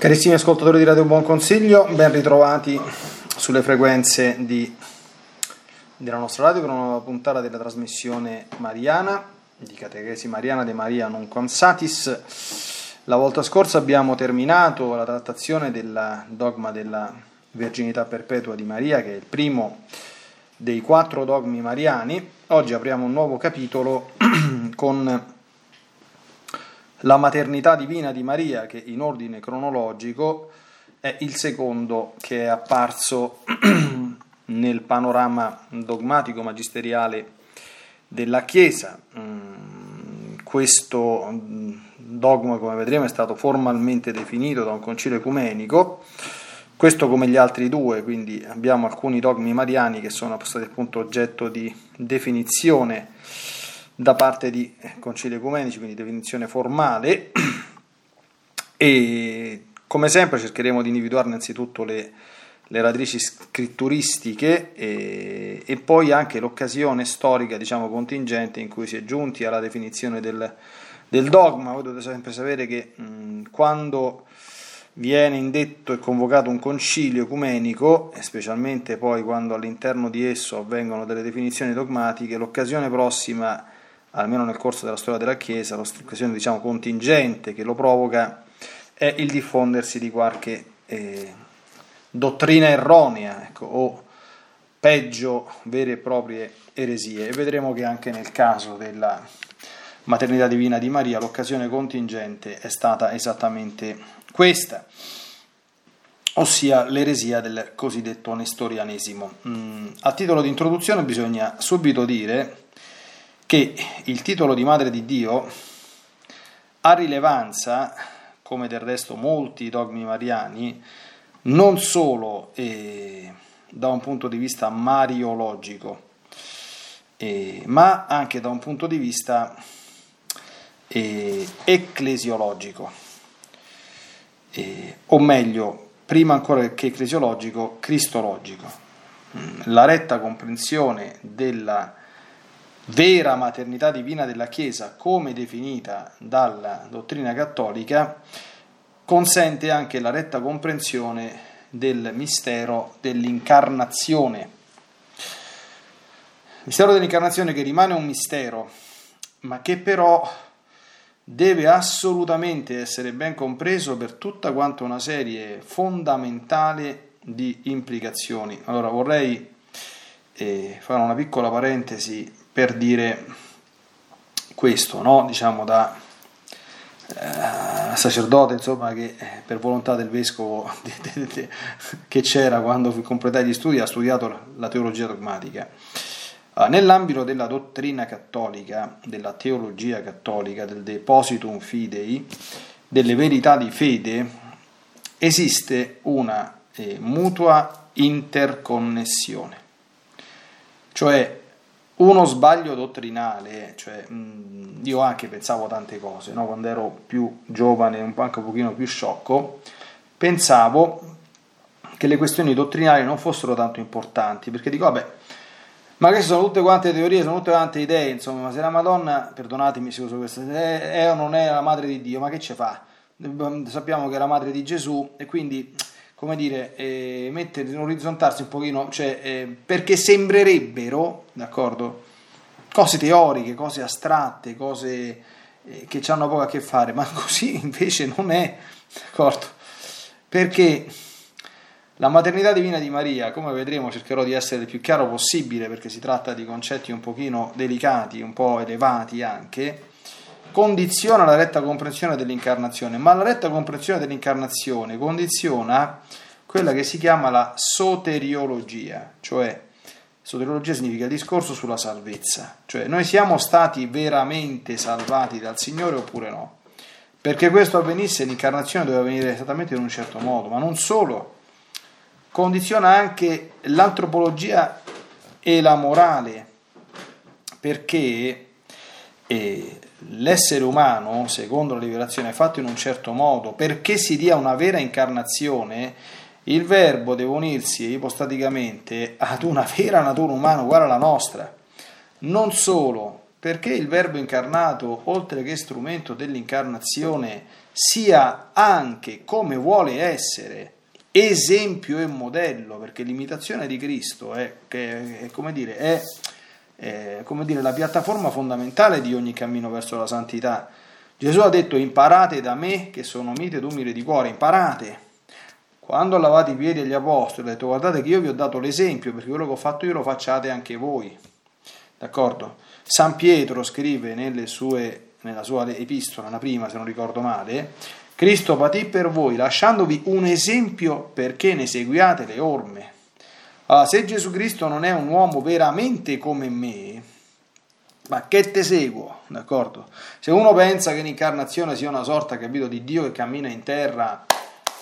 Carissimi ascoltatori di Radio Buon Consiglio, ben ritrovati sulle frequenze di, della nostra radio per una nuova puntata della trasmissione mariana, di Catechesi Mariana de Maria Nunquam Satis. La volta scorsa abbiamo terminato la trattazione del dogma della Verginità Perpetua di Maria, che è il primo dei quattro dogmi mariani. Oggi apriamo un nuovo capitolo con la maternità divina di Maria, che in ordine cronologico è il secondo che è apparso nel panorama dogmatico magisteriale della Chiesa. Mm, questo mm, dogma, come vedremo, è stato formalmente definito da un concilio ecumenico. Questo come gli altri due, quindi abbiamo alcuni dogmi mariani che sono stati appunto oggetto di definizione da parte di concili ecumenici, quindi definizione formale, e come sempre cercheremo di individuare innanzitutto le, le radici scritturistiche e, e, poi anche l'occasione storica, diciamo, contingente in cui si è giunti alla definizione del, del dogma. Voi dovete sempre sapere che mh, quando viene indetto e convocato un concilio ecumenico, specialmente poi quando all'interno di esso avvengono delle definizioni dogmatiche, l'occasione prossima almeno nel corso della storia della Chiesa, l'occasione diciamo, contingente che lo provoca è il diffondersi di qualche eh, dottrina erronea ecco, o peggio vere e proprie eresie e vedremo che anche nel caso della maternità divina di Maria l'occasione contingente è stata esattamente questa, ossia l'eresia del cosiddetto nestorianesimo. Mm, a titolo di introduzione bisogna subito dire che il titolo di Madre di Dio ha rilevanza, come del resto molti dogmi mariani, non solo eh, da un punto di vista mariologico, eh, ma anche da un punto di vista eh, ecclesiologico, o meglio, prima ancora che ecclesiologico, cristologico. Mm, la retta comprensione della vera maternità divina della Chiesa, come definita dalla dottrina cattolica, consente anche la retta comprensione del mistero dell'incarnazione. Mistero dell'incarnazione che rimane un mistero, ma che però deve assolutamente essere ben compreso per tutta quanta una serie fondamentale di implicazioni. Allora vorrei eh, fare una piccola parentesi per dire questo, no? diciamo da eh, sacerdote insomma, che eh, per volontà del vescovo che c'era quando completai gli studi ha studiato la teologia dogmatica. Uh, nell'ambito della dottrina cattolica, della teologia cattolica, del depositum fidei, delle verità di fede, esiste una eh, mutua interconnessione. Cioè uno sbaglio dottrinale, cioè, mh, io anche pensavo tante cose, no? quando ero più giovane, un po' anche un pochino più sciocco, pensavo che le questioni dottrinali non fossero tanto importanti, perché dico, vabbè, ma queste sono tutte quante teorie, sono tutte quante idee, insomma, ma se la Madonna, perdonatemi se uso queste, è, è o non è la madre di Dio, ma che ce fa? Sappiamo che è la madre di Gesù e quindi come dire, eh, mettere, orizzontarsi un pochino, cioè, eh, perché sembrerebbero, d'accordo, cose teoriche, cose astratte, cose eh, che hanno poco a che fare, ma così invece non è, d'accordo? Perché la maternità divina di Maria, come vedremo, cercherò di essere il più chiaro possibile perché si tratta di concetti un pochino delicati, un po' elevati anche, condiziona la retta comprensione dell'incarnazione, ma la retta comprensione dell'incarnazione condiziona quella che si chiama la soteriologia, cioè soteriologia significa discorso sulla salvezza, cioè noi siamo stati veramente salvati dal Signore oppure no? Perché questo avvenisse l'incarnazione doveva avvenire esattamente in un certo modo, ma non solo, condiziona anche l'antropologia e la morale, perché eh, l'essere umano, secondo la rivelazione, è fatto in un certo modo, perché si dia una vera incarnazione, il verbo deve unirsi ipostaticamente ad una vera natura umana uguale alla nostra. Non solo perché il Verbo incarnato, oltre che strumento dell'incarnazione, sia anche come vuole essere esempio e modello, perché l'imitazione di Cristo è, è, è, come dire, è, è come dire, la piattaforma fondamentale di ogni cammino verso la santità. Gesù ha detto imparate da me che sono mite ed umile di cuore, imparate. Quando ha lavato i piedi agli apostoli ha detto guardate che io vi ho dato l'esempio perché quello che ho fatto io lo facciate anche voi. D'accordo? San Pietro scrive sue, nella sua epistola, la prima se non ricordo male, Cristo patì per voi, lasciandovi un esempio perché ne seguiate le orme. Allora, se Gesù Cristo non è un uomo veramente come me, ma che te seguo, d'accordo? Se uno pensa che l'incarnazione sia una sorta, capito, di Dio che cammina in terra,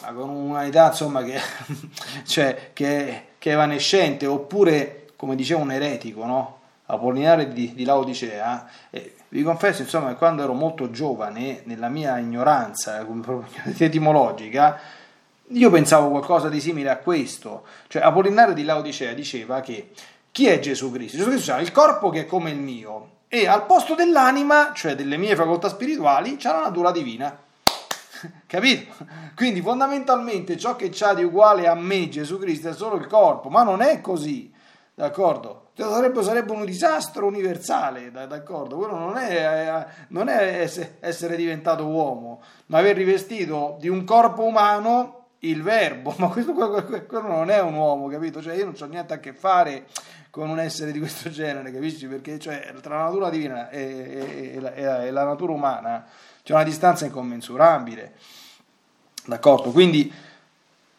ma con un'unità, insomma, che, cioè, che, che, è evanescente, oppure, come diceva un eretico, no? Apollinare di, di Laodicea, eh, vi confesso insomma che quando ero molto giovane, nella mia ignoranza etimologica, io pensavo qualcosa di simile a questo. Cioè Apollinare di Laodicea diceva che chi è Gesù Cristo? Gesù Cristo ha il corpo che è come il mio e al posto dell'anima, cioè delle mie facoltà spirituali, c'è la natura divina. Capito? Quindi fondamentalmente ciò che c'ha di uguale a me Gesù Cristo è solo il corpo, ma non è così. D'accordo? Sarebbe, sarebbe un disastro universale, d'accordo? Quello non è, non è essere diventato uomo, ma aver rivestito di un corpo umano il verbo, ma questo quello non è un uomo, capito? Cioè io non ho niente a che fare con un essere di questo genere, capisci? Perché cioè, tra la natura divina e, e, e, la, e, la, natura umana c'è una distanza incommensurabile, d'accordo? Quindi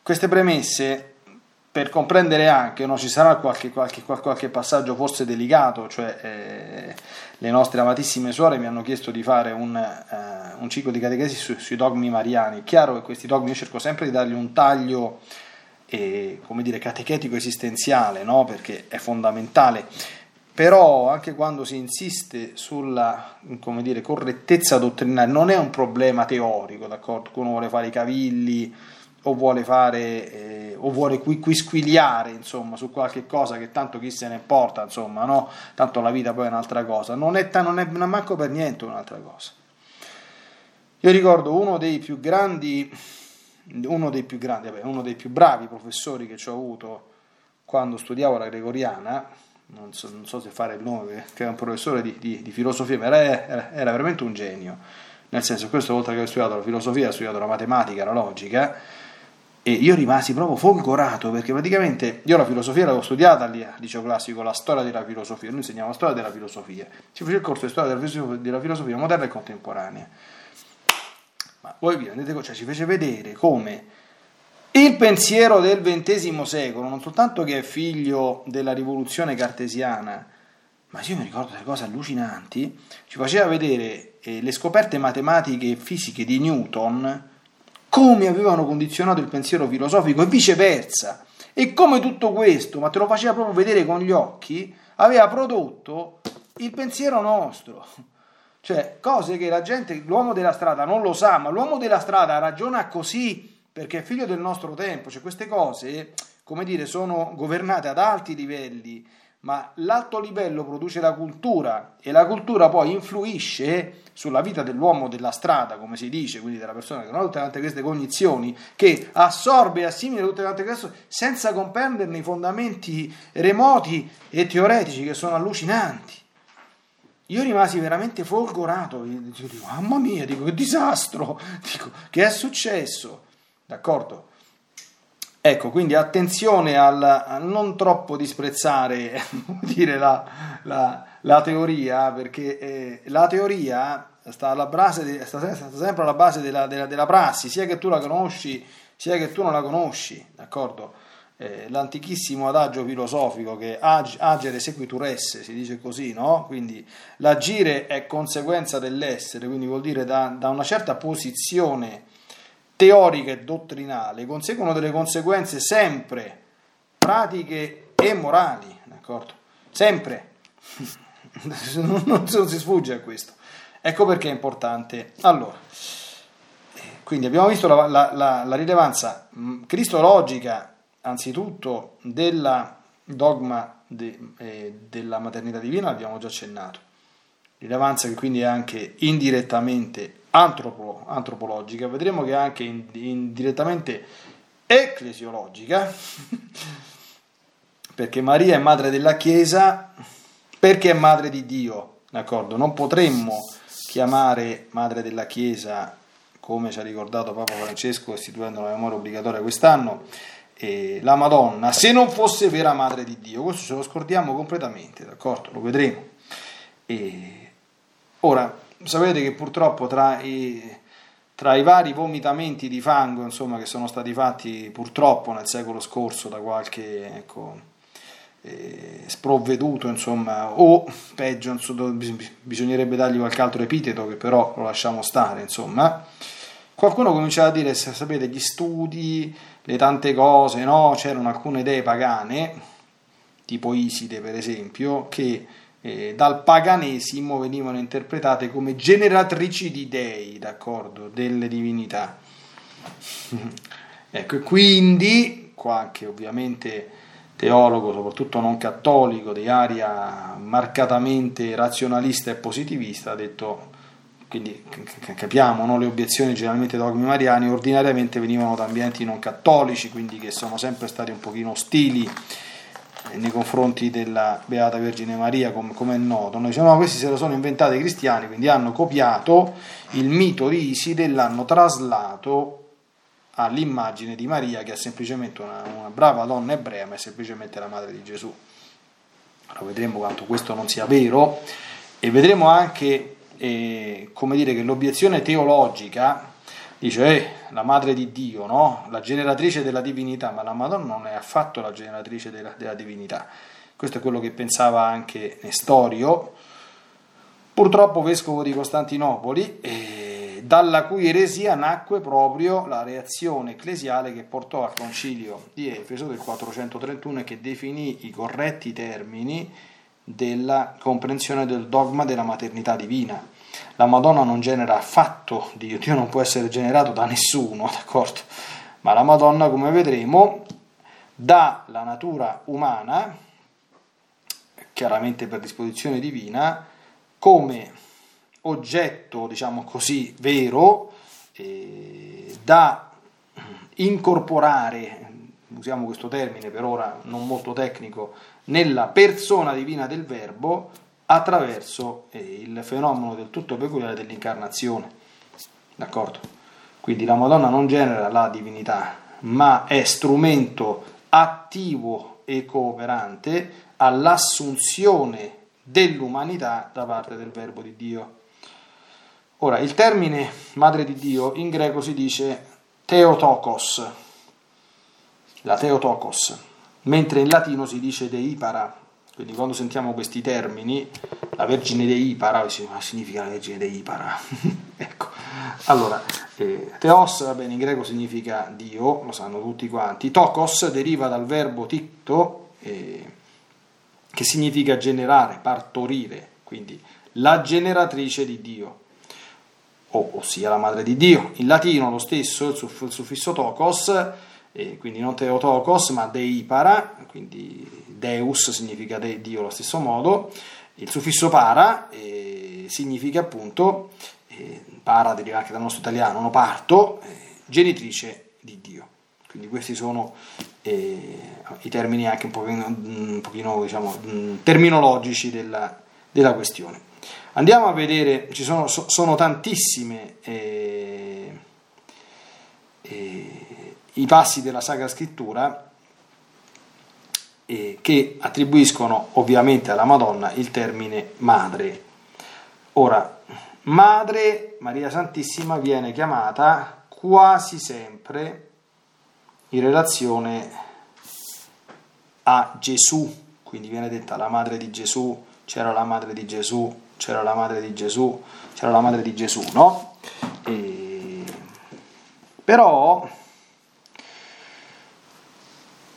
queste premesse per comprendere anche, no, ci sarà qualche, qualche, qualche, passaggio forse delicato, cioè eh, le nostre amatissime suore mi hanno chiesto di fare un, eh, un ciclo di catechesi su, sui dogmi mariani. Chiaro che questi dogmi io cerco sempre di dargli un taglio, eh, come dire, catechetico esistenziale, no? perché è fondamentale. Però anche quando si insiste sulla dire, correttezza dottrinale non è un problema teorico, d'accordo? Uno vuole fare i cavilli, o vuole fare eh, o vuole qui, quisquiliare insomma su qualche cosa che tanto chi se ne porta insomma no? Tanto la vita poi è un'altra cosa. Non è, non è, manco per niente un'altra cosa. Io ricordo uno dei più grandi uno dei più grandi vabbè, uno dei più bravi professori che ci ho avuto quando studiavo la gregoriana non so, non so se fare il nome che era un professore di, di, di filosofia ma era, era, era veramente un genio. Nel senso questo oltre che ho studiato la filosofia ha studiato la matematica la logica e io rimasi proprio folgorato perché praticamente io la filosofia l'avevo studiata lì al liceo classico, la storia della filosofia, noi insegniamo la storia della filosofia, ci fece il corso di storia della filosofia moderna e contemporanea. Ma voi vi rendete conto, cioè ci fece vedere come il pensiero del XX secolo, non soltanto che è figlio della rivoluzione cartesiana, ma io mi ricordo delle cose allucinanti, ci faceva vedere eh, le scoperte matematiche e fisiche di Newton, come avevano condizionato il pensiero filosofico e viceversa. E come tutto questo, ma te lo faceva proprio vedere con gli occhi, aveva prodotto il pensiero nostro. Cioè, cose che la gente, l'uomo della strada non lo sa, ma l'uomo della strada ragiona così perché è figlio del nostro tempo. Cioè, queste cose, come dire, sono governate ad alti livelli ma l'alto livello produce la cultura e la cultura poi influisce sulla vita dell'uomo della strada, come si dice, quindi della persona che non ha tutte quante queste cognizioni, che assorbe e assimila tutte quante queste senza comprenderne i fondamenti remoti e teoretici che sono allucinanti. Io rimasi veramente folgorato, dico, mamma mia, dico, che disastro, dico, che è successo? D'accordo? Ecco, quindi attenzione al, a non troppo disprezzare dire, la, la, la, teoria, perché eh, la teoria sta, alla base sta, sta, sempre alla base della, della, della, prassi, sia che tu la conosci, sia che tu non la conosci, d'accordo? Eh, l'antichissimo adagio filosofico che ag, agere sequitur esse, si dice così, no? Quindi l'agire è conseguenza dell'essere, quindi vuol dire da, da una certa posizione teorica e dottrinale conseguono delle conseguenze sempre pratiche e morali, d'accordo? Sempre. non, non si sfugge a questo. Ecco perché è importante. Allora, quindi abbiamo visto la, la, la, la rilevanza mm, cristologica, anzitutto, del dogma de, eh, della maternità divina, l'abbiamo già accennato. rilevanza che quindi è anche indirettamente antropo, antropologica, vedremo che è anche indirettamente ecclesiologica, perché Maria è madre della Chiesa, perché è madre di Dio, d'accordo? Non potremmo chiamare madre della Chiesa, come ci ha ricordato Papa Francesco istituendo la memoria obbligatoria quest'anno, la Madonna, se non fosse vera madre di Dio. Questo ce lo scordiamo completamente, d'accordo? Lo vedremo. E ora, sapete che purtroppo tra i, tra i vari vomitamenti di fango insomma, che sono stati fatti purtroppo nel secolo scorso da qualche ecco, eh, sprovveduto, insomma, o peggio, insomma, bisognerebbe dargli qualche altro epiteto che però lo lasciamo stare, insomma. Qualcuno cominciava a dire, sapete, gli studi, le tante cose, no? C'erano alcune idee pagane, tipo Iside per esempio, che eh, dal paganesimo venivano interpretate come generatrici di dei, d'accordo, delle divinità. ecco, e quindi, qualche ovviamente teologo, soprattutto non cattolico, di aria marcatamente razionalista e positivista, ha detto, quindi capiamo, no? le obiezioni generalmente dogmi mariani ordinariamente venivano da ambienti non cattolici, quindi che sono sempre stati un pochino ostili nei confronti della Beata Vergine Maria, come, come è noto. Noi diciamo, no, questi se lo sono inventati i cristiani, quindi hanno copiato il mito di Iside e l'hanno traslato all'immagine di Maria, che è semplicemente una, una brava donna ebrea, ma è semplicemente la madre di Gesù. Allora vedremo quanto questo non sia vero e vedremo anche eh, come dire, che l'obiezione teologica dice eh, la madre di Dio, no? la generatrice della divinità, ma la Madonna non è affatto la generatrice della, della divinità. Questo è quello che pensava anche Nestorio, purtroppo vescovo di Costantinopoli, eh, dalla cui eresia nacque proprio la reazione ecclesiale che portò al concilio di Efeso del 431 e che definì i corretti termini della comprensione del dogma della maternità divina la Madonna non genera affatto Dio, Dio non può essere generato da nessuno, d'accordo? Ma la Madonna, come vedremo, dà la natura umana, chiaramente per disposizione divina, come oggetto, diciamo così, vero, eh, da incorporare, usiamo questo termine per ora non molto tecnico, nella persona divina del Verbo attraverso eh, il fenomeno del tutto peculiare dell'incarnazione. D'accordo? Quindi la Madonna non genera la divinità, ma è strumento attivo e cooperante all'assunzione dell'umanità da parte del Verbo di Dio. Ora, il termine madre di Dio in greco si dice Theotokos, la Theotokos, mentre in latino si dice Deipara, quindi quando sentiamo questi termini, la Vergine dei Ipara, ma significa la Vergine dei Ipara? ecco, allora, eh, Theos, va bene, in greco significa Dio, lo sanno tutti quanti. Tokos deriva dal verbo ticto, eh, che significa generare, partorire, quindi la generatrice di Dio, o, ossia la madre di Dio. In latino lo stesso, il suffisso tokos, eh, quindi non Theotokos, ma Deipara, quindi Deus significa de, Dio allo stesso modo, il suffisso para eh, significa appunto, eh, para deriva anche dal nostro italiano, no parto, eh, genitrice di Dio. Quindi questi sono eh, i termini anche un pochino, un pochino diciamo, terminologici della, della, questione. Andiamo a vedere, ci sono, sono tantissime eh, i passi della Sacra Scrittura eh, che attribuiscono ovviamente alla Madonna il termine madre. Ora, madre Maria Santissima viene chiamata quasi sempre in relazione a Gesù, quindi viene detta la madre di Gesù, c'era la madre di Gesù, c'era la madre di Gesù, c'era la madre di Gesù, no? E... Però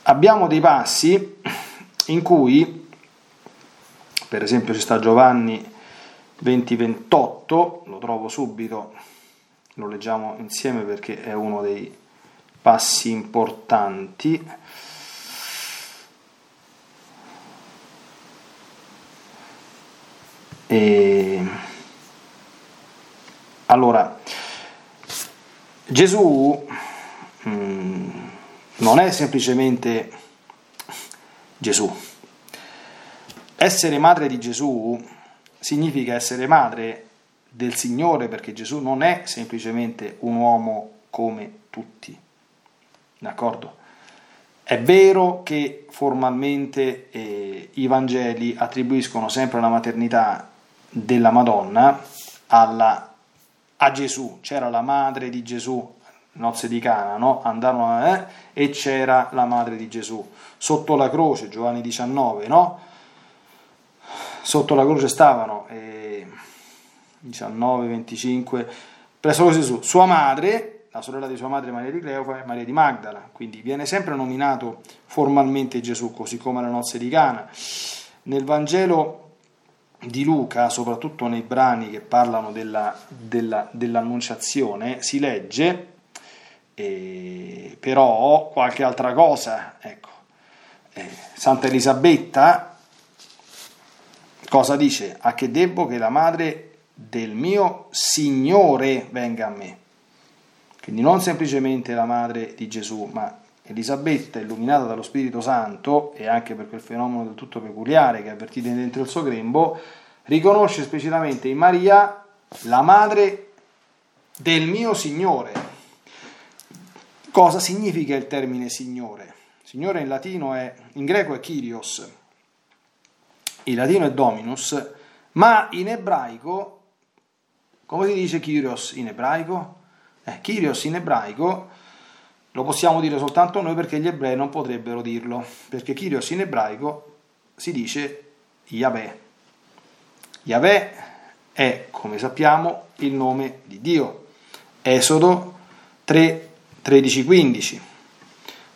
abbiamo dei passi in cui, per esempio, ci sta Giovanni 20-28, lo trovo subito, lo leggiamo insieme perché è uno dei passi importanti. E Allora, Gesù mm, non è semplicemente Gesù. Essere madre di Gesù significa essere madre del Signore perché Gesù non è semplicemente un uomo come tutti. D'accordo? È vero che formalmente eh, i Vangeli attribuiscono sempre la maternità della Madonna alla, a Gesù, c'era la madre di Gesù, nozze di Cana, no? Andarono eh, e c'era la madre di Gesù. Sotto la croce, Giovanni 19, no? Sotto la croce stavano eh, 19, 25, presso Gesù, sua madre la sorella di sua madre Maria di Cleofa e Maria di Magdala, quindi viene sempre nominato formalmente Gesù, così come alle nozze di Cana. Nel Vangelo di Luca, soprattutto nei brani che parlano della, della, dell'annunciazione, si legge eh, però qualche altra cosa. Ecco. Eh, Santa Elisabetta cosa dice? A che debbo che la madre del mio Signore venga a me. Quindi non semplicemente la madre di Gesù, ma Elisabetta, illuminata dallo Spirito Santo, e anche per quel fenomeno del tutto peculiare che avvertite dentro il suo grembo, riconosce esplicitamente in Maria la madre del mio Signore. Cosa significa il termine Signore? Signore in latino è, in greco è Kyrios, in latino è Dominus, ma in ebraico, come si dice Kyrios in ebraico? Eh, Kyrios in ebraico lo possiamo dire soltanto noi perché gli ebrei non potrebbero dirlo, perché Kyrios in ebraico si dice Yahweh. Yahweh è, come sappiamo, il nome di Dio. Esodo 3, 13, 15.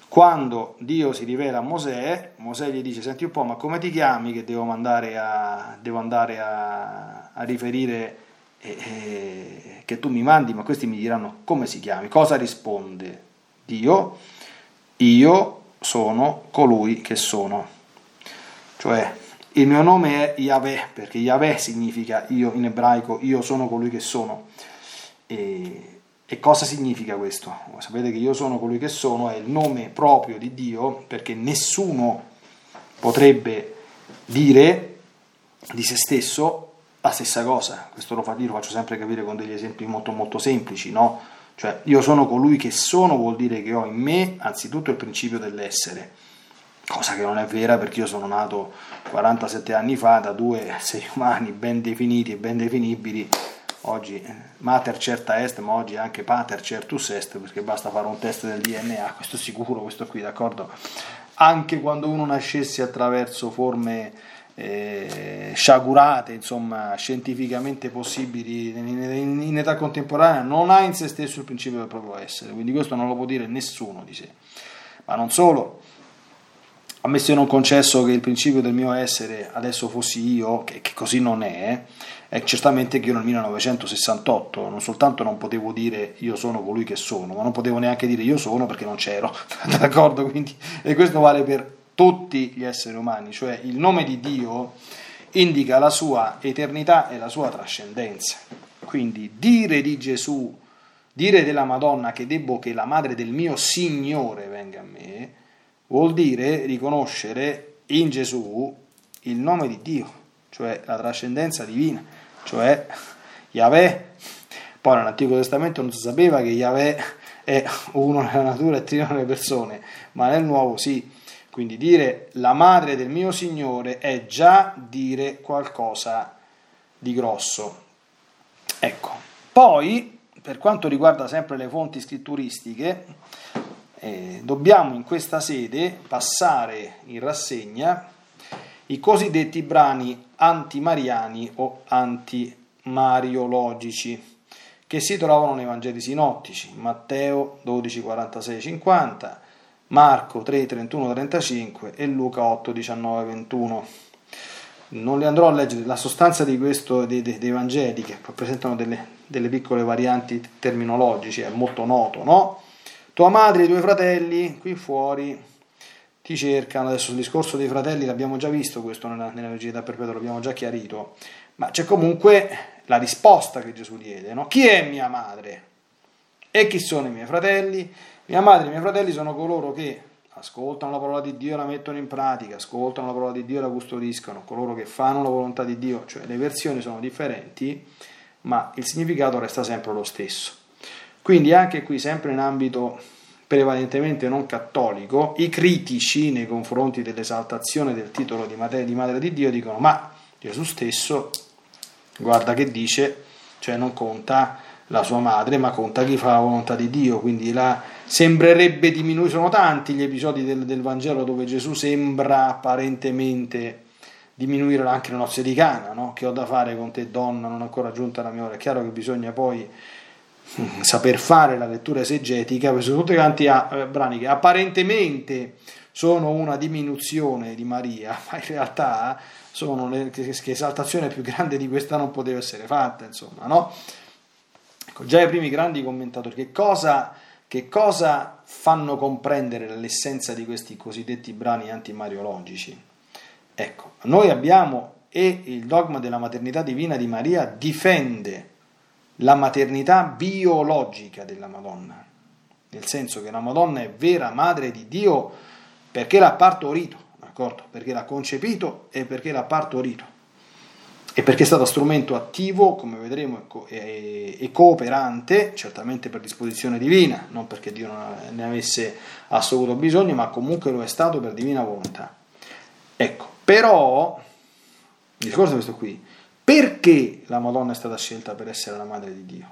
Quando Dio si rivela a Mosè, Mosè gli dice, senti un po', ma come ti chiami che devo a, devo andare a, a riferire eh, che tu mi mandi, ma questi mi diranno come si chiami, cosa risponde Dio? Io sono colui che sono. Cioè, il mio nome è Yahweh, perché Yahweh significa io in ebraico, io sono colui che sono. E, e cosa significa questo? Sapete che io sono colui che sono è il nome proprio di Dio, perché nessuno potrebbe dire di se stesso la stessa cosa, questo lo, faccio sempre capire con degli esempi molto molto semplici, no? Cioè io sono colui che sono vuol dire che ho in me anzitutto il principio dell'essere, cosa che non è vera perché io sono nato 47 anni fa da due esseri umani ben definiti e ben definibili, oggi eh, mater certa est, ma oggi anche pater certus est, perché basta fare un test del DNA, questo sicuro, questo qui, d'accordo? Anche quando uno nascesse attraverso forme eh, sciagurate, insomma, scientificamente possibili in, in, età contemporanea, non ha in se stesso il principio del proprio essere, quindi questo non lo può dire nessuno di sé. Ma non solo, ammesso e non concesso che il principio del mio essere adesso fossi io, che, che così non è, è certamente che io nel 1968 non soltanto non potevo dire io sono colui che sono, ma non potevo neanche dire io sono perché non c'ero, d'accordo? Quindi, e questo vale per tutti gli esseri umani, cioè il nome di Dio indica la sua eternità e la sua trascendenza. Quindi dire di Gesù, dire della Madonna che debbo che la madre del mio Signore venga a me, vuol dire riconoscere in Gesù il nome di Dio, cioè la trascendenza divina, cioè Yahweh. Poi nell'Antico Testamento non si sapeva che Yahweh è uno nella natura e trino nelle persone, ma nel Nuovo sì quindi dire la madre del mio Signore è già dire qualcosa di grosso. Ecco, poi per quanto riguarda sempre le fonti scritturistiche, eh, dobbiamo in questa sede passare in rassegna i cosiddetti brani antimariani o antimariologici che si trovano nei Vangeli sinottici, Matteo 12, 46, 50, Marco 3, 31, 35 e Luca 8, 19, 21. Non li andrò a leggere, la sostanza questo, dei, dei, Vangeli, che presentano delle, delle piccole varianti terminologiche, è molto noto, no? Tua madre e i tuoi fratelli qui fuori ti cercano. Adesso il discorso dei fratelli l'abbiamo già visto, questo nella, nella virginità perpetua l'abbiamo già chiarito, ma c'è comunque la risposta che Gesù diede, no? Chi è mia madre? E chi sono i miei fratelli? Mia madre e i miei fratelli sono coloro che ascoltano la parola di Dio e la mettono in pratica, ascoltano la parola di Dio e la custodiscono, coloro che fanno la volontà di Dio, cioè le versioni sono differenti, ma il significato resta sempre lo stesso. Quindi anche qui, sempre in ambito prevalentemente non cattolico, i critici nei confronti dell'esaltazione del titolo di madre, di madre di Dio dicono ma Gesù stesso, guarda che dice, cioè non conta la sua madre, ma conta chi fa la volontà di Dio, quindi la, sembrerebbe diminuire, sono tanti gli episodi del, del, Vangelo dove Gesù sembra apparentemente diminuire anche le nozze di Cana, no? che ho da fare con te donna, non ancora giunta la mia ora, è chiaro che bisogna poi saper fare la lettura esegetica, sono tutti quanti eh, brani che apparentemente sono una diminuzione di Maria, ma in realtà sono le, che, che esaltazione più grande di questa non poteva essere fatta, insomma, no? Ecco, già i primi grandi commentatori, che cosa, che cosa fanno comprendere l'essenza di questi cosiddetti brani antimariologici? Ecco, noi abbiamo, e il dogma della maternità divina di Maria difende la maternità biologica della Madonna, nel senso che la Madonna è vera madre di Dio perché l'ha partorito, d'accordo? Perché l'ha concepito e perché l'ha partorito e perché è stato strumento attivo, come vedremo, e cooperante, certamente per disposizione divina, non perché Dio ne avesse assoluto bisogno, ma comunque lo è stato per divina volontà. Ecco, però, il discorso è questo qui, perché la Madonna è stata scelta per essere la madre di Dio?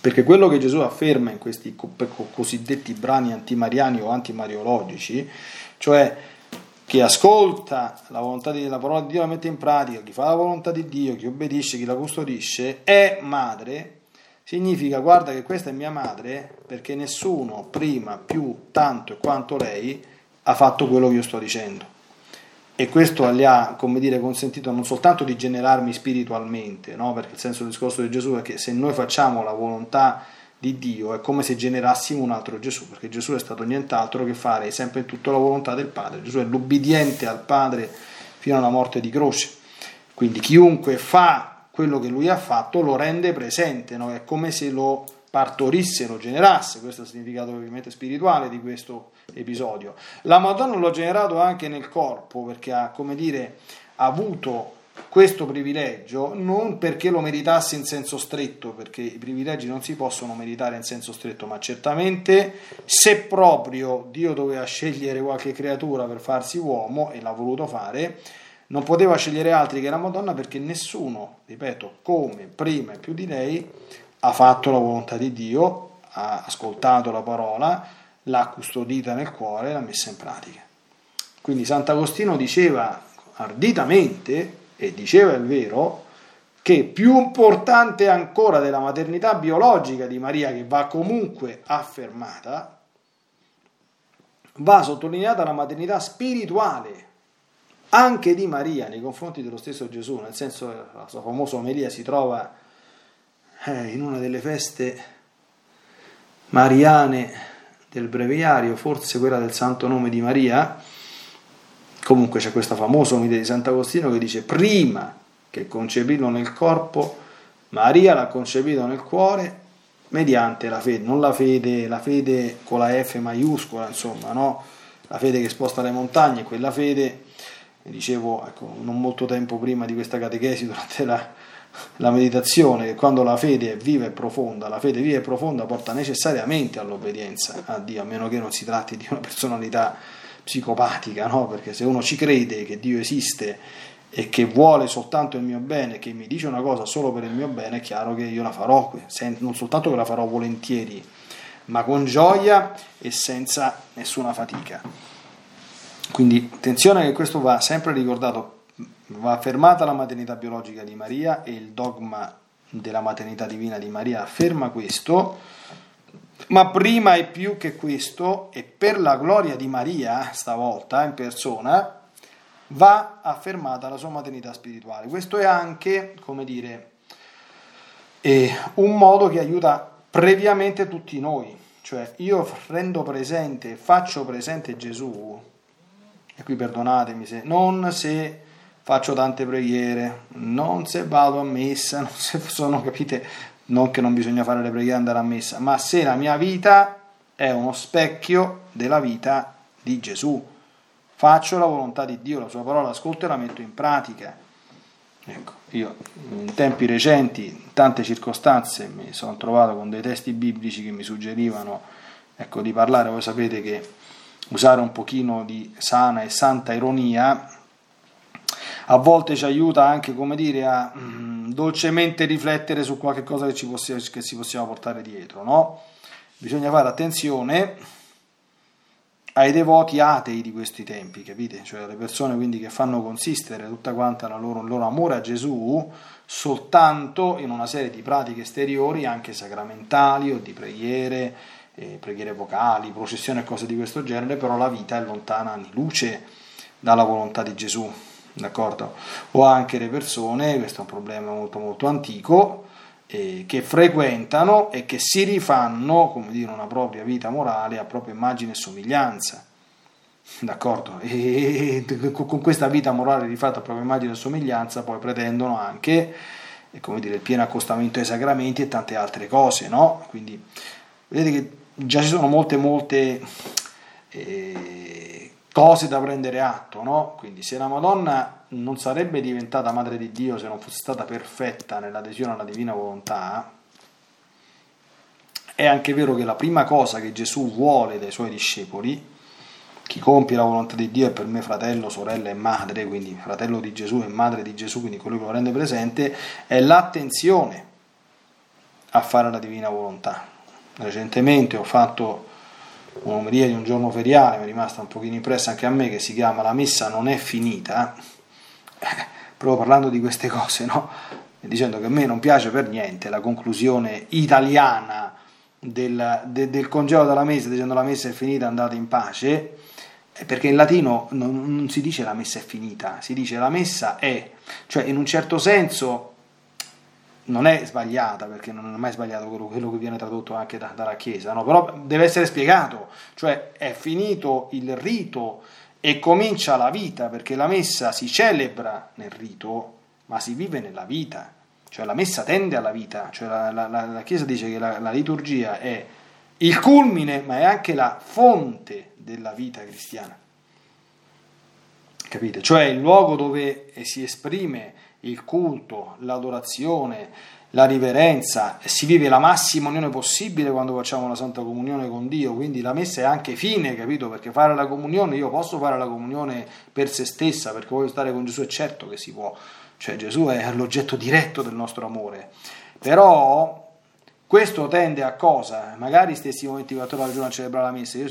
Perché quello che Gesù afferma in questi cosiddetti brani antimariani o antimariologici, cioè chi ascolta la volontà di, la parola di Dio la mette in pratica, chi fa la volontà di Dio, chi obbedisce, chi la custodisce, è madre, significa guarda che questa è mia madre perché nessuno prima, più, tanto e quanto lei ha fatto quello che io sto dicendo. E questo le ha, dire, consentito non soltanto di generarmi spiritualmente, no? perché il senso del discorso di Gesù è che se noi facciamo la volontà di Dio, è come se generassimo un altro Gesù, perché Gesù è stato nient'altro che fare sempre in tutto la volontà del Padre. Gesù è l'ubbidiente al Padre fino alla morte di croce. Quindi chiunque fa quello che lui ha fatto lo rende presente, no? è come se lo partorisse, lo generasse, questo è il significato ovviamente spirituale di questo episodio. La Madonna lo ha generato anche nel corpo, perché ha, come dire, avuto questo privilegio non perché lo meritasse in senso stretto, perché i privilegi non si possono meritare in senso stretto, ma certamente se proprio Dio doveva scegliere qualche creatura per farsi uomo e l'ha voluto fare, non poteva scegliere altri che la Madonna perché nessuno, ripeto, come prima e più di lei, ha fatto la volontà di Dio, ha ascoltato la parola, l'ha custodita nel cuore e l'ha messa in pratica. Quindi Sant'Agostino diceva arditamente e diceva il vero, che più importante ancora della maternità biologica di Maria, che va comunque affermata, va sottolineata la maternità spirituale anche di Maria nei confronti dello stesso Gesù, nel senso che la sua famosa omelia si trova eh, in una delle feste mariane del breviario, forse quella del Santo Nome di Maria, Comunque c'è questa famosa omelia di Sant'Agostino che dice prima che concepirlo nel corpo, Maria l'ha concepito nel cuore mediante la fede, non la fede, la fede con la F maiuscola, insomma, no? la fede che sposta le montagne, quella fede, dicevo ecco, non molto tempo prima di questa catechesi durante la, la meditazione, che quando la fede è viva e profonda, la fede viva e profonda porta necessariamente all'obbedienza a Dio, a meno che non si tratti di una personalità psicopatica, no? perché se uno ci crede che Dio esiste e che vuole soltanto il mio bene, che mi dice una cosa solo per il mio bene, è chiaro che io la farò, non soltanto che la farò volentieri, ma con gioia e senza nessuna fatica. Quindi attenzione che questo va sempre ricordato, va affermata la maternità biologica di Maria e il dogma della maternità divina di Maria afferma questo ma prima e più che questo, e per la gloria di Maria, stavolta in persona, va affermata la sua maternità spirituale. Questo è anche, come dire, un modo che aiuta previamente tutti noi. Cioè io rendo presente, faccio presente Gesù, e qui perdonatemi se, non se faccio tante preghiere, non se vado a messa, non se sono, capite, non che non bisogna fare le preghiere e andare a messa, ma se la mia vita è uno specchio della vita di Gesù. Faccio la volontà di Dio, la sua parola ascolto e la metto in pratica. Ecco, io in tempi recenti, in tante circostanze, mi sono trovato con dei testi biblici che mi suggerivano ecco, di parlare, voi sapete che usare un pochino di sana e santa ironia a volte ci aiuta anche, come dire, a mm, dolcemente riflettere su qualche cosa che ci, possiamo, che ci possiamo portare dietro, no? Bisogna fare attenzione ai devoti atei di questi tempi, capite? Cioè le persone quindi che fanno consistere tutta quanta la loro, il loro amore a Gesù soltanto in una serie di pratiche esteriori, anche sacramentali o di preghiere, eh, preghiere vocali, processioni e cose di questo genere, però la vita è lontana anni luce dalla volontà di Gesù, d'accordo? O anche le persone, questo è un problema molto molto antico, eh, che frequentano e che si rifanno, come dire, una propria vita morale a propria immagine e somiglianza. D'accordo? E con questa vita morale rifatta a propria immagine e somiglianza poi pretendono anche come dire, il pieno accostamento ai sacramenti e tante altre cose, no? Quindi vedete che già ci sono molte, molte eh, cose da prendere atto, no? Quindi se la Madonna non sarebbe diventata madre di Dio se non fosse stata perfetta nell'adesione alla divina volontà, è anche vero che la prima cosa che Gesù vuole dai suoi discepoli, chi compie la volontà di Dio è per me fratello, sorella e madre, quindi fratello di Gesù e madre di Gesù, quindi colui che lo rende presente, è l'attenzione a fare la divina volontà. Recentemente ho fatto un'omelia di un giorno feriale, mi è rimasta un pochino impressa anche a me, che si chiama La messa non è finita, proprio parlando di queste cose, no? dicendo che a me non piace per niente la conclusione italiana del, de, del Congelo della messa, dicendo la messa è finita, andate in pace, perché in latino non, non si dice la messa è finita, si dice la messa è, cioè in un certo senso non è sbagliata, perché non è mai sbagliato quello, quello che viene tradotto anche da, dalla Chiesa, no? però deve essere spiegato, cioè è finito il rito e comincia la vita, perché la messa si celebra nel rito, ma si vive nella vita, cioè la messa tende alla vita, cioè la, la, la Chiesa dice che la, la liturgia è il culmine, ma è anche la fonte della vita cristiana. Capite? Cioè il luogo dove si esprime il culto, l'adorazione, la riverenza, si vive la massima unione possibile quando facciamo la Santa Comunione con Dio, quindi la messa è anche fine, capito? Perché fare la comunione, io posso fare la comunione per se stessa, perché voglio stare con Gesù, è certo che si può, cioè Gesù è l'oggetto diretto del nostro amore, però questo tende a cosa? Magari stessimo 24 ore al giorno a celebrare la messa, io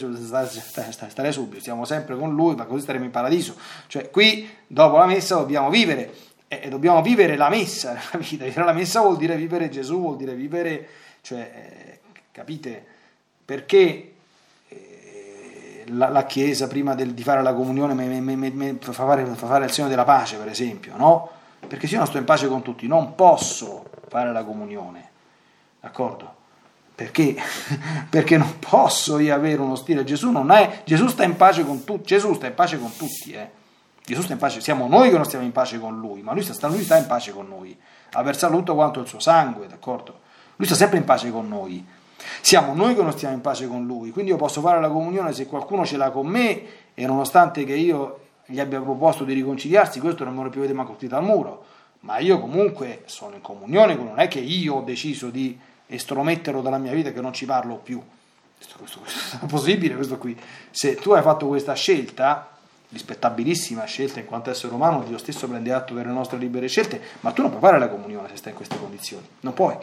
starei subito, stiamo sempre con Lui, ma così staremo in paradiso, cioè qui dopo la messa dobbiamo vivere e dobbiamo vivere la messa nella vita. Vivere la messa vuol dire vivere Gesù, vuol dire vivere, cioè, eh, capite? Perché eh, la, la, Chiesa prima del, di fare la comunione me, me, me, fa, fare, fa, fare, segno della pace, per esempio, no? Perché se io non sto in pace con tutti, non posso fare la comunione, d'accordo? Perché? Perché non posso io avere uno stile. Gesù non è. Gesù sta in pace con tutti. Gesù sta in pace con tutti, eh. Gesù sta in pace, siamo noi che non stiamo in pace con lui, ma lui sta, lui sta in pace con noi, ha versato tutto quanto il suo sangue, d'accordo? Lui sta sempre in pace con noi. Siamo noi che non stiamo in pace con lui, quindi io posso fare la comunione se qualcuno ce l'ha con me e nonostante che io gli abbia proposto di riconciliarsi, questo non me lo più vedere manco scritto al muro, ma io comunque sono in comunione, non è che io ho deciso di estrometterlo dalla mia vita che non ci parlo più. Questo, questo, questo è possibile questo qui. Se tu hai fatto questa scelta, rispettabilissima scelta in quanto essere umano, Dio stesso prende atto delle nostre libere scelte, ma tu non puoi fare la comunione se stai in queste condizioni, non puoi.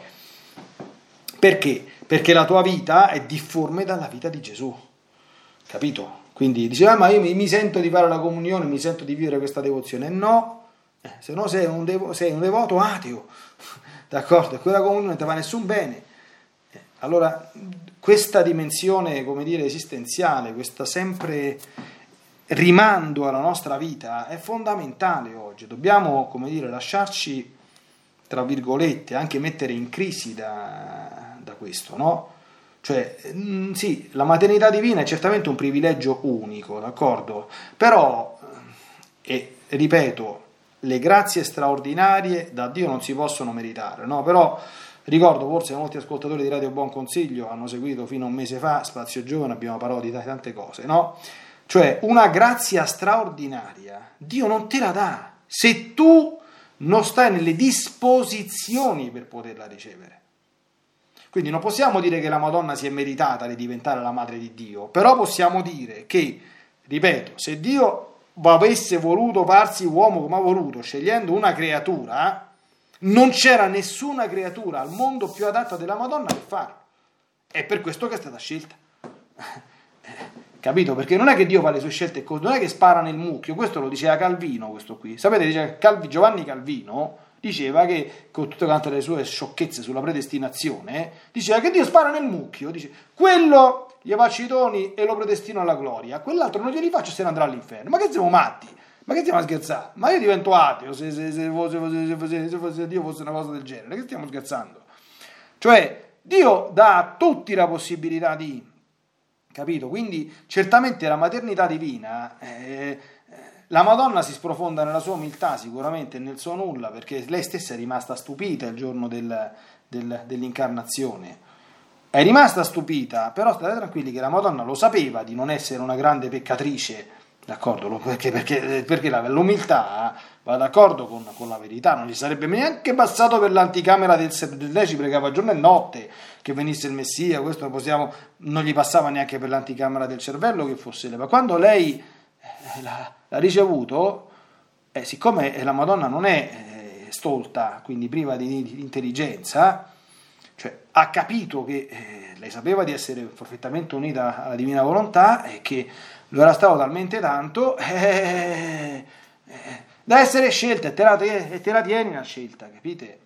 Perché? Perché la tua vita è difforme dalla vita di Gesù, capito? Quindi diceva, ah, ma io mi, sento di fare la comunione, mi sento di vivere questa devozione. No, eh, se no sei un, devo, sei un devoto ateo, d'accordo? E quella comunione non ti fa nessun bene. Eh, allora, questa dimensione, come dire, esistenziale, questa sempre rimando alla nostra vita è fondamentale oggi. Dobbiamo, come dire, lasciarci, tra virgolette, anche mettere in crisi da, da questo, no? Cioè, mm, sì, la maternità divina è certamente un privilegio unico, d'accordo? Però, e ripeto, le grazie straordinarie da Dio non si possono meritare, no? Però ricordo, forse molti ascoltatori di Radio Buon Consiglio hanno seguito fino a un mese fa Spazio Giovane, abbiamo parlato di tante cose, no? Cioè una grazia straordinaria, Dio non te la dà se tu non stai nelle disposizioni per poterla ricevere. Quindi non possiamo dire che la Madonna si è meritata di diventare la madre di Dio, però possiamo dire che, ripeto, se Dio avesse voluto farsi uomo come ha voluto, scegliendo una creatura, non c'era nessuna creatura al mondo più adatta della Madonna per farlo. È per questo che è stata scelta. Capito? Perché non è che Dio fa le sue scelte non è che spara nel mucchio, questo lo diceva Calvino, questo qui. Sapete, dice Calvi, Giovanni Calvino diceva che, con tutte quante le sue sciocchezze sulla predestinazione, diceva che Dio spara nel mucchio, dice, quello gli faccio i doni e lo predestino alla gloria, quell'altro non glieli faccio se ne andrà all'inferno. Ma che siamo matti? Ma che stiamo a scherzare? Ma io divento ateo se, se, se, se Dio fosse una cosa del genere. Che stiamo scherzando? Cioè, Dio dà a tutti la possibilità di, capito? Quindi certamente la maternità divina, eh, la Madonna si sprofonda nella sua umiltà sicuramente nel suo nulla, perché lei stessa è rimasta stupita il giorno del, del, dell'incarnazione è rimasta stupita, però state tranquilli che la Madonna lo sapeva di non essere una grande peccatrice, d'accordo? Perché, perché, perché l'umiltà va d'accordo con, con, la verità, non gli sarebbe neanche passato per l'anticamera del, del lei ci pregava giorno e notte che venisse il Messia, questo possiamo, non gli passava neanche per l'anticamera del cervello che fosse lei, ma quando lei eh, l'ha, l'ha ricevuto, eh, siccome la Madonna non è eh, stolta, quindi priva di, di intelligenza, cioè, ha capito che eh, lei sapeva di essere perfettamente unita alla divina volontà e che lo era stato talmente tanto eh, eh, da essere scelta e te, la, tieni la scelta, capite?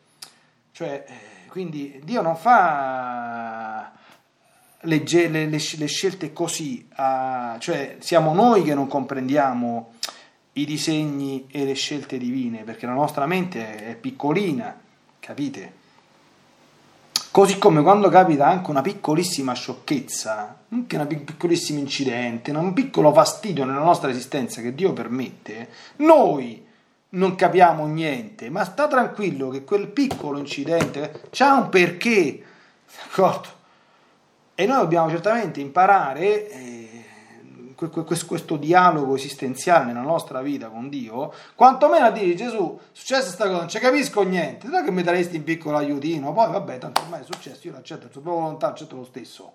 Cioè, eh, quindi Dio non fa le, le, le, le scelte così, a, cioè siamo noi che non comprendiamo i disegni e le scelte divine perché la nostra mente è piccolina, capite? Così come quando capita anche una piccolissima sciocchezza, anche un piccolissimo incidente, un piccolo fastidio nella nostra esistenza che Dio permette, noi non capiamo niente, ma sta tranquillo che quel piccolo incidente ha un perché, d'accordo? E noi dobbiamo certamente imparare eh, questo dialogo esistenziale nella nostra vita con Dio, quantomeno a dire Gesù, è successa questa cosa, non ci capisco niente, non che mi daresti un piccolo aiutino, poi vabbè, tanto ormai è successo, io l'accetto, la sua volontà, accetto lo stesso.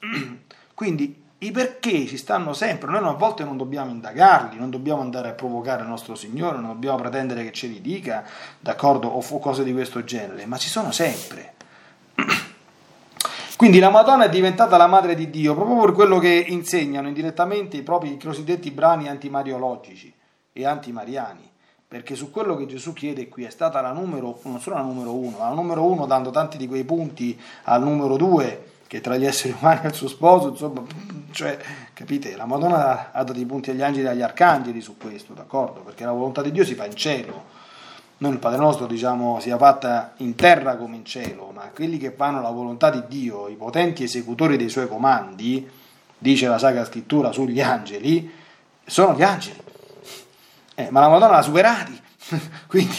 Quindi i perché ci stanno sempre, noi a volte non dobbiamo indagarli, non dobbiamo andare a provocare il nostro Signore, non dobbiamo pretendere che ce li dica, d'accordo, o cose di questo genere, ma ci sono sempre. Quindi la Madonna è diventata la madre di Dio proprio per quello che insegnano indirettamente i propri cosiddetti brani antimariologici e antimariani, perché su quello che Gesù chiede qui è stata la numero, non solo la numero uno, la numero uno dando tanti di quei punti al numero due, che tra gli esseri umani e il suo sposo, insomma, cioè, capite, la Madonna ha dato i punti agli angeli e agli arcangeli su questo, d'accordo? Perché la volontà di Dio si fa in cielo noi il Padre nostro diciamo sia fatta in terra come in cielo, ma quelli che fanno la volontà di Dio, i potenti esecutori dei suoi comandi, dice la Sacra Scrittura sugli angeli, sono gli angeli. Eh, ma la Madonna l'ha superati, quindi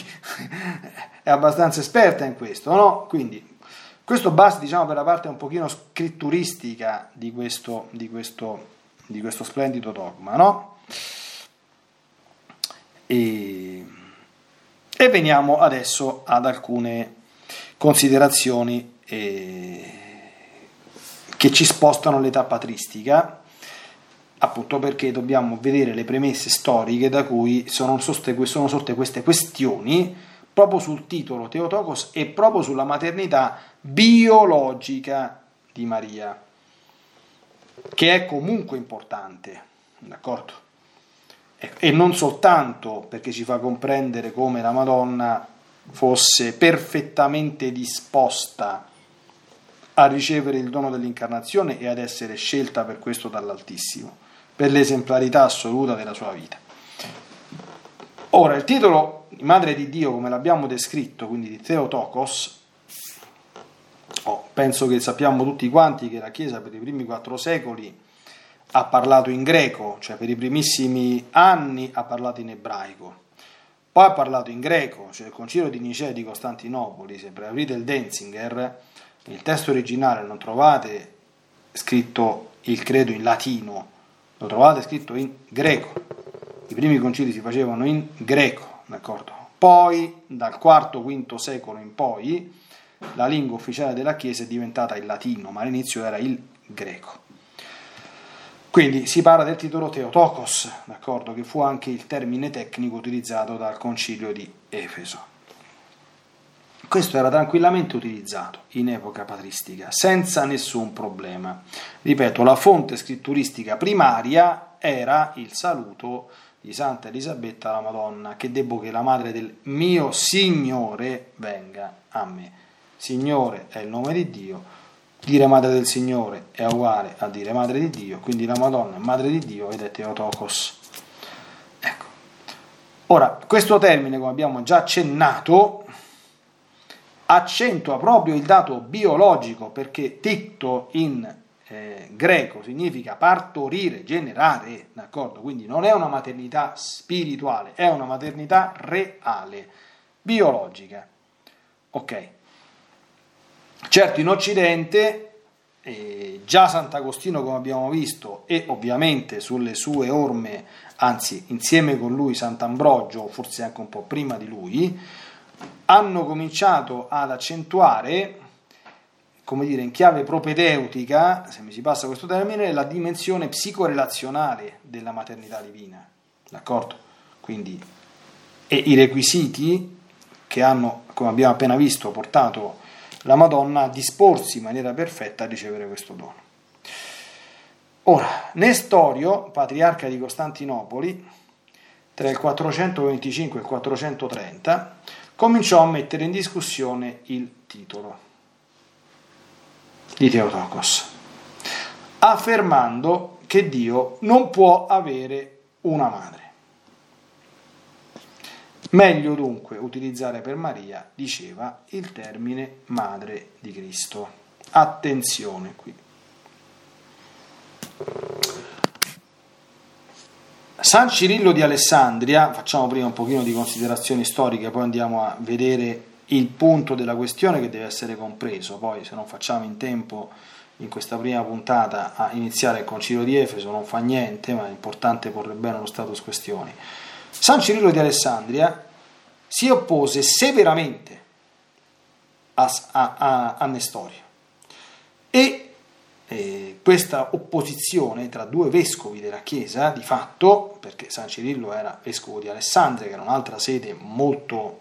è abbastanza esperta in questo, no? Quindi questo basta diciamo per la parte un pochino scritturistica di questo, di questo, di questo splendido dogma, no? E e veniamo adesso ad alcune considerazioni eh, che ci spostano l'età patristica, appunto perché dobbiamo vedere le premesse storiche da cui sono sorte, sono sorte queste questioni proprio sul titolo Teotokos e proprio sulla maternità biologica di Maria, che è comunque importante, d'accordo? e non soltanto perché ci fa comprendere come la Madonna fosse perfettamente disposta a ricevere il dono dell'incarnazione e ad essere scelta per questo dall'Altissimo, per l'esemplarità assoluta della sua vita. Ora, il titolo Madre di Dio, come l'abbiamo descritto, quindi di Theotokos, oh, penso che sappiamo tutti quanti che la Chiesa per i primi quattro secoli ha parlato in greco, cioè per i primissimi anni ha parlato in ebraico. poi ha parlato in greco, cioè il concilio di Nicea di Costantinopoli, se aprite il Denzinger, il testo originale non trovate scritto il credo in latino, lo trovate scritto in greco. I primi concili si facevano in greco, d'accordo? Poi, dal IV-V secolo in poi, la lingua ufficiale della Chiesa è diventata il latino, ma all'inizio era il greco. Quindi si parla del titolo Theotokos, d'accordo, che fu anche il termine tecnico utilizzato dal concilio di Efeso. Questo era tranquillamente utilizzato in epoca patristica, senza nessun problema. Ripeto, la fonte scritturistica primaria era il saluto di Santa Elisabetta alla Madonna, che debbo che la madre del mio Signore venga a me. Signore è il nome di Dio, dire madre del Signore è uguale a dire madre di Dio, quindi la Madonna è madre di Dio ed è Teotokos. Ecco. Ora, questo termine, come abbiamo già accennato, accentua proprio il dato biologico perché ticto in eh, greco significa partorire, generare, d'accordo? Quindi non è una maternità spirituale, è una maternità reale, biologica. Ok. Certo in Occidente eh, già Sant'Agostino come abbiamo visto e ovviamente sulle sue orme, anzi insieme con lui Sant'Ambrogio, forse anche un po' prima di lui, hanno cominciato ad accentuare, come dire, in chiave propedeutica, se mi si passa questo termine, la dimensione psicorelazionale della maternità divina. D'accordo? Quindi, e i requisiti che hanno, come abbiamo appena visto, portato la Madonna a disporsi in maniera perfetta a ricevere questo dono. Ora, Nestorio, patriarca di Costantinopoli, tra il 425 e il 430, cominciò a mettere in discussione il titolo di Teotokos, affermando che Dio non può avere una madre. Meglio dunque utilizzare per Maria, diceva, il termine Madre di Cristo. Attenzione qui. San Cirillo di Alessandria, facciamo prima un pochino di considerazioni storiche, poi andiamo a vedere il punto della questione che deve essere compreso, poi se non facciamo in tempo in questa prima puntata a iniziare il concilio di Efeso non fa niente, ma è importante porre bene lo status questioni. San Cirillo di Alessandria si oppose severamente a, a, a, a Nestorio e eh, questa opposizione tra due vescovi della Chiesa, di fatto, perché San Cirillo era vescovo di Alessandria, che era un'altra sede molto,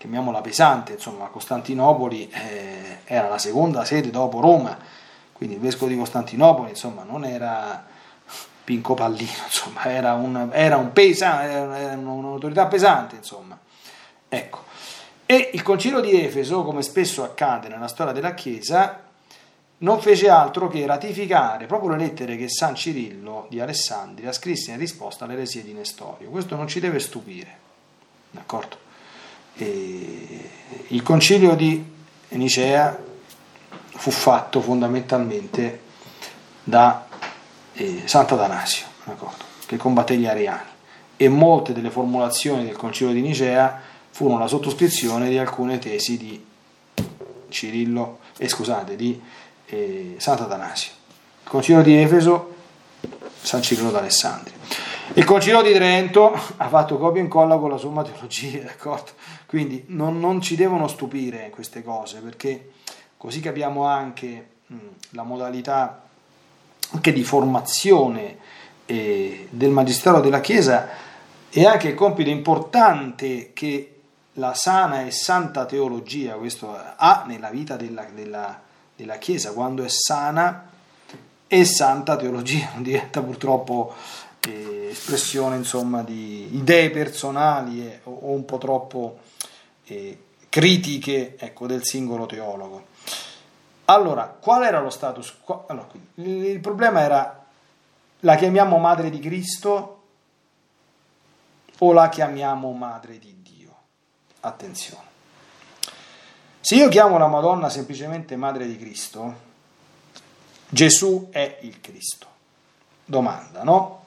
chiamiamola pesante, insomma, Costantinopoli eh, era la seconda sede dopo Roma, quindi il vescovo di Costantinopoli, insomma, non era Pinco Pallino, insomma, era, un, era, un pesa, era un'autorità pesante, insomma. Ecco. E il concilio di Efeso, come spesso accade nella storia della Chiesa, non fece altro che ratificare proprio le lettere che San Cirillo di Alessandria scrisse in risposta alle eresie di Nestorio. Questo non ci deve stupire, d'accordo? E il concilio di Nicea fu fatto fondamentalmente da eh, Sant'Atanasio, che combatté gli ariani e molte delle formulazioni del concilio di Nicea furono la sottoscrizione di alcune tesi di Cirillo, eh, scusate, di eh, Sant'Atanasio. Il concilio di Efeso, San Cirillo d'Alessandria. Il concilio di Trento ha fatto copia e incolla con la somma teologia, d'accordo? Quindi non, non, ci devono stupire queste cose, perché così capiamo anche mh, la modalità anche di formazione eh, del Magistero della Chiesa e anche il compito importante che la sana e santa teologia, questo ha nella vita della, della, della Chiesa, quando è sana e santa teologia, non diventa purtroppo eh, espressione insomma, di idee personali eh, o un po' troppo eh, critiche ecco, del singolo teologo. Allora, qual era lo status? Allora, il problema era, la chiamiamo madre di Cristo o la chiamiamo madre di Dio? Attenzione. Se io chiamo la Madonna semplicemente Madre di Cristo, Gesù è il Cristo. Domanda, no?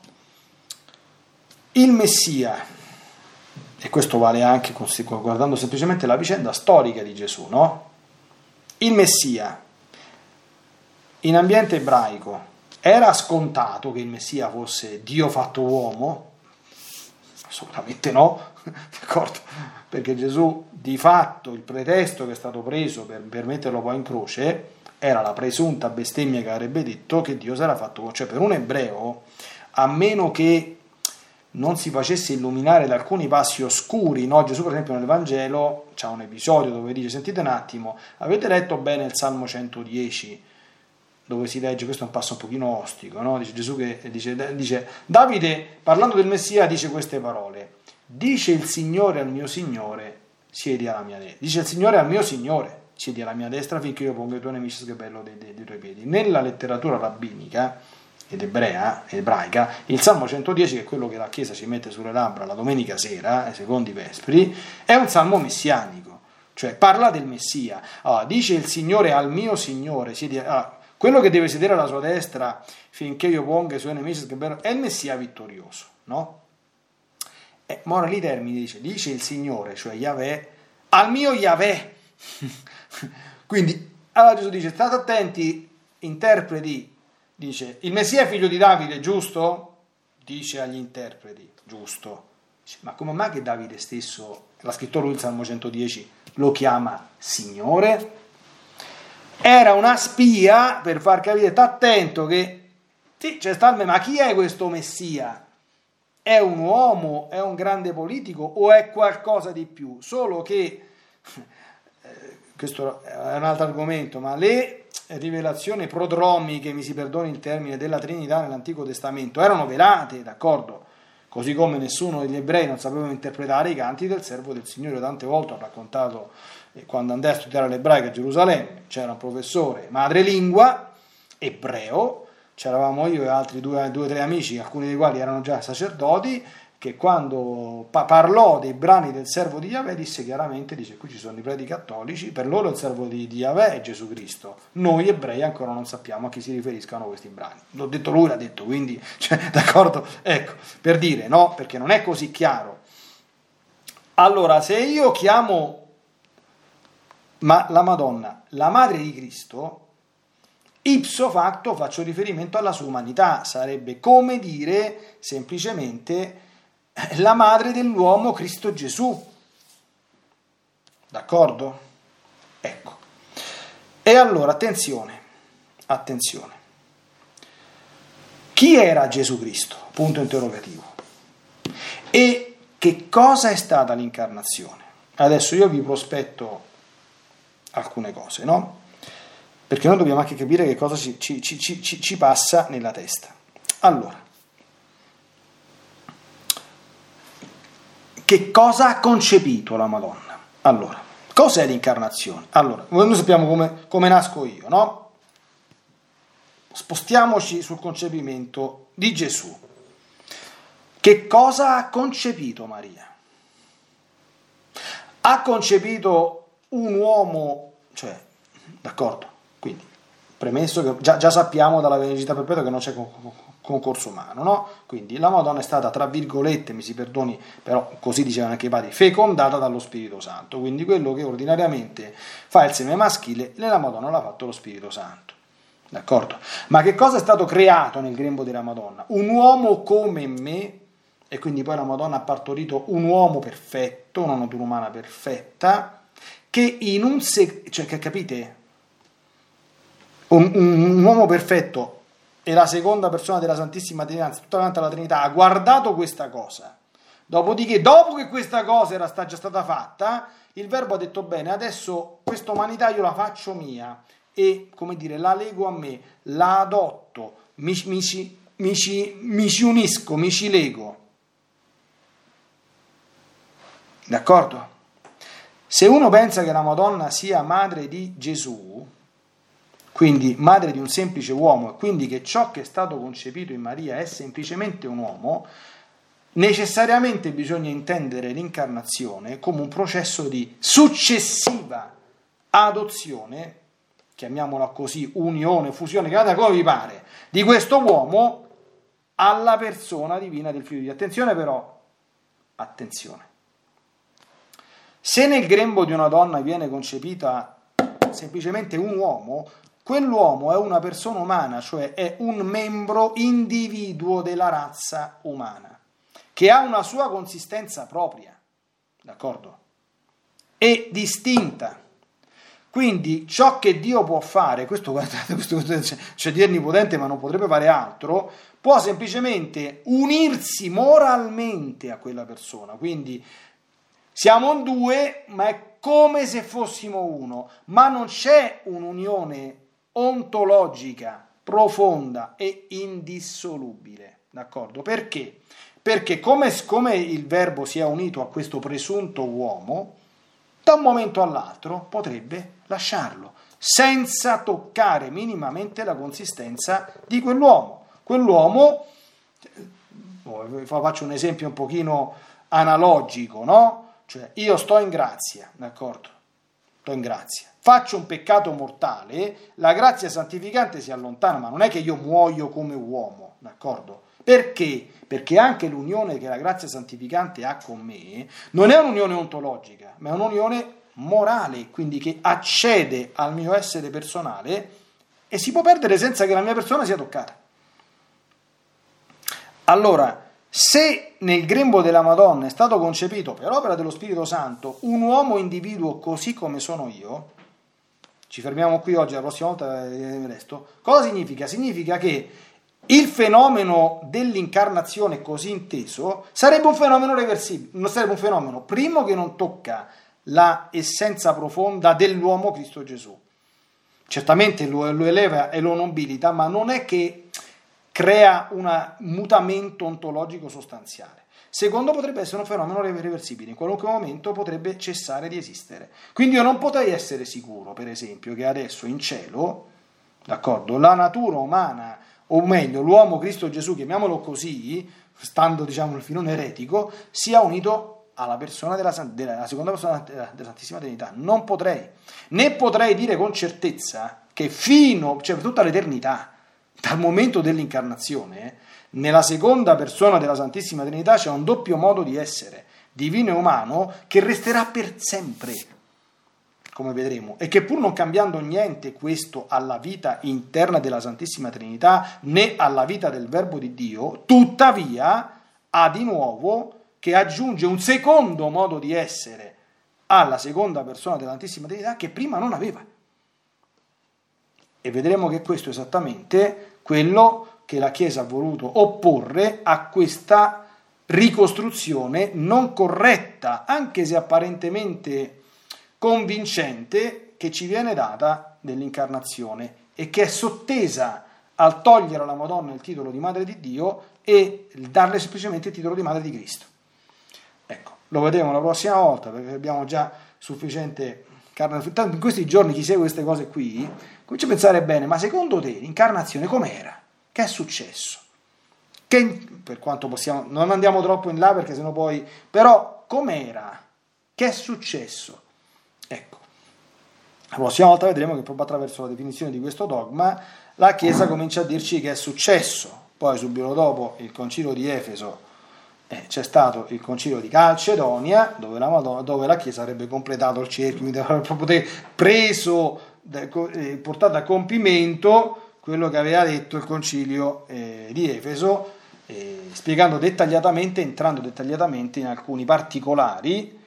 Il Messia e questo vale anche guardando semplicemente la vicenda storica di Gesù, no? Il Messia, in ambiente ebraico, era scontato che il Messia fosse Dio fatto uomo? Assolutamente no, d'accordo? Perché Gesù, di fatto, il pretesto che è stato preso per, per metterlo poi in croce era la presunta bestemmia che avrebbe detto che Dio sarà fatto uomo. Cioè, per un ebreo, a meno che non si facesse illuminare da alcuni passi oscuri, no? Gesù per esempio nel Vangelo c'è un episodio dove dice, sentite un attimo, avete letto bene il Salmo 110, dove si legge, questo è un passo un pochino ostico, no? dice Gesù che dice, dice, Davide parlando del Messia dice queste parole, dice il Signore al mio Signore, siedi alla mia destra, dice il Signore al mio Signore, siedi alla mia destra finché io pongo i tuoi nemici sgabello dei, dei, dei tuoi piedi. Nella letteratura rabbinica, ed ebrea, ebraica, il Salmo 110, che è quello che la Chiesa ci mette sulle labbra la domenica sera, eh, secondo i Vespri, è un salmo messianico, cioè parla del Messia. Allora, dice il Signore al mio Signore, allora, quello che deve sedere alla sua destra finché io ponga i suoi nemici, è il Messia vittorioso, no? E Mora lì termini, dice, dice il Signore, cioè Yahweh, al mio Yahweh. Quindi, allora Gesù dice, state attenti, interpreti dice il Messia figlio di Davide, giusto? Dice agli interpreti, giusto. Dice, ma come mai che Davide stesso, l'ha scritto lui il Salmo 110, lo chiama Signore? Era una spia per far capire, attento che sì, c'è sta ma chi è questo Messia? È un uomo, è un grande politico o è qualcosa di più? Solo che, eh, questo è un altro argomento, ma le rivelazioni prodromiche, mi si perdoni il termine, della Trinità nell'Antico Testamento erano velate, d'accordo? Così come nessuno degli ebrei non sapeva interpretare i canti del servo del Signore. Tante volte ho raccontato eh, quando andai a studiare l'ebraico a Gerusalemme, c'era un professore madrelingua, ebreo, c'eravamo io e altri due o tre amici, alcuni dei quali erano già sacerdoti, che quando pa- parlò dei brani del servo di Yahweh disse chiaramente, dice qui ci sono i preti cattolici, per loro il servo di, di Yahweh è Gesù Cristo, noi ebrei ancora non sappiamo a chi si riferiscano questi brani. L'ho detto lui, l'ha detto, quindi, cioè, d'accordo? Ecco, per dire, no, perché non è così chiaro. Allora, se io chiamo ma la Madonna la madre di Cristo, ipso facto faccio riferimento alla sua umanità, sarebbe come dire semplicemente la madre dell'uomo Cristo Gesù. D'accordo? Ecco. E allora, attenzione, attenzione. Chi era Gesù Cristo? Punto interrogativo. E che cosa è stata l'incarnazione? Adesso io vi prospetto alcune cose, no? Perché noi dobbiamo anche capire che cosa ci, ci, ci, ci passa nella testa. Allora, Che cosa ha concepito la Madonna? Allora, cos'è l'incarnazione? Allora, noi sappiamo come, come nasco io, no? Spostiamoci sul concepimento di Gesù. Che cosa ha concepito Maria? Ha concepito un uomo, cioè, d'accordo, quindi, premesso che già, già sappiamo dalla veridità perpetua che non c'è concorso umano, no? Quindi la Madonna è stata, tra virgolette, mi si perdoni, però così dicevano anche i padri, fecondata dallo Spirito Santo. Quindi quello che ordinariamente fa il seme maschile, nella Madonna l'ha fatto lo Spirito Santo. D'accordo? Ma che cosa è stato creato nel grembo della Madonna? Un uomo come me, e quindi poi la Madonna ha partorito un uomo perfetto, una natura umana perfetta, che in un se- cioè che capite? Un, un, un uomo perfetto e la seconda persona della Santissima Trinità, tutta davanti alla Trinità, ha guardato questa cosa. Dopodiché, dopo che questa cosa era già stata fatta, il verbo ha detto bene, adesso questa umanità io la faccio mia e, come dire, la lego a me, la adotto, mi, mi, mi, mi ci unisco, mi ci lego. D'accordo? Se uno pensa che la Madonna sia madre di Gesù, quindi madre di un semplice uomo, e quindi che ciò che è stato concepito in Maria è semplicemente un uomo, necessariamente bisogna intendere l'incarnazione come un processo di successiva adozione, chiamiamola così, unione, fusione, chiamate come vi pare, di questo uomo alla persona divina del figlio di. Attenzione però, attenzione, Se nel grembo di una donna viene concepita semplicemente un uomo, quell'uomo è una persona umana, cioè è un membro individuo della razza umana, che ha una sua consistenza propria, d'accordo? E distinta. Quindi ciò che Dio può fare, questo guardate, questo, questo, cioè Dio onnipotente ma non potrebbe fare altro, può semplicemente unirsi moralmente a quella persona. Quindi siamo due, ma è come se fossimo uno, ma non c'è un'unione ontologica profonda e indissolubile. D'accordo? Perché? Perché come, come il verbo si è unito a questo presunto uomo, da un momento all'altro potrebbe lasciarlo, senza toccare minimamente la consistenza di quell'uomo. Quell'uomo, eh, faccio un esempio un pochino analogico, no? Cioè, io sto in grazia, d'accordo? In grazia. Faccio un peccato mortale, la grazia santificante si allontana, ma non è che io muoio come uomo, d'accordo? Perché? Perché anche l'unione che la grazia santificante ha con me non è un'unione ontologica, ma è un'unione morale, quindi che accede al mio essere personale e si può perdere senza che la mia persona sia toccata. Allora, se nel grembo della Madonna è stato concepito per opera dello Spirito Santo un uomo individuo così come sono io, ci fermiamo qui oggi, la prossima volta il resto, cosa significa? Significa che il fenomeno dell'incarnazione così inteso sarebbe un fenomeno reversibile, non sarebbe un fenomeno, primo che non tocca la essenza profonda dell'uomo Cristo Gesù. Certamente lo eleva e lo nobilita, ma non è che crea un mutamento ontologico sostanziale. Secondo potrebbe essere un fenomeno reversibile, in qualunque momento potrebbe cessare di esistere. Quindi io non potrei essere sicuro, per esempio, che adesso in cielo, d'accordo, la natura umana, o meglio, l'uomo Cristo Gesù, chiamiamolo così, stando diciamo nel filone eretico, sia unito alla persona della, della seconda persona della, della Santissima Trinità. Non potrei, né potrei dire con certezza che fino, cioè per tutta l'eternità, dal momento dell'incarnazione, nella seconda persona della Santissima Trinità c'è un doppio modo di essere, divino e umano, che resterà per sempre, come vedremo, e che pur non cambiando niente questo alla vita interna della Santissima Trinità né alla vita del Verbo di Dio, tuttavia ha di nuovo che aggiunge un secondo modo di essere alla seconda persona della Santissima Trinità che prima non aveva. E vedremo che questo esattamente quello che la Chiesa ha voluto opporre a questa ricostruzione non corretta, anche se apparentemente convincente, che ci viene data dell'incarnazione e che è sottesa al togliere alla Madonna il titolo di Madre di Dio e darle semplicemente il titolo di Madre di Cristo. Ecco, lo vedremo la prossima volta perché abbiamo già sufficiente carne. In questi giorni chi segue queste cose qui comincia a pensare bene, ma secondo te l'incarnazione com'era? Che è successo? Che, per quanto possiamo, non andiamo troppo in là perché sennò poi, però com'era? Che è successo? Ecco, la prossima volta vedremo che proprio attraverso la definizione di questo dogma la Chiesa comincia a dirci che è successo. Poi subito dopo il concilio di Efeso eh, c'è stato il concilio di Calcedonia dove la, Madonna, dove la Chiesa avrebbe completato il cerchio, quindi avrebbe proprio preso eh, portato a compimento quello che aveva detto il concilio eh, di Efeso, spiegando dettagliatamente, entrando dettagliatamente in alcuni particolari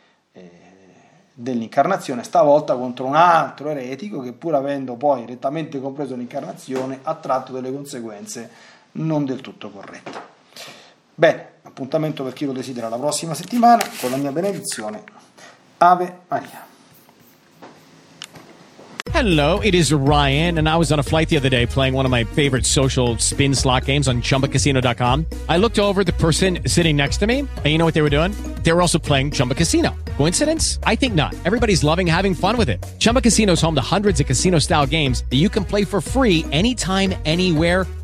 dell'incarnazione, stavolta contro un altro eretico che pur avendo poi rettamente compreso l'incarnazione ha tratto delle conseguenze non del tutto corrette. Bene, appuntamento per chi lo desidera la prossima settimana con la mia benedizione. Ave Maria. Hello, it is Ryan, and I was on a flight the other day playing one of my favorite social spin slot games on chumbacasino.com. I looked over the person sitting next to me, and you know what they were doing? They were also playing Chumba Casino. Coincidence? I think not. Everybody's loving having fun with it. Chumba Casino is home to hundreds of casino style games that you can play for free anytime, anywhere,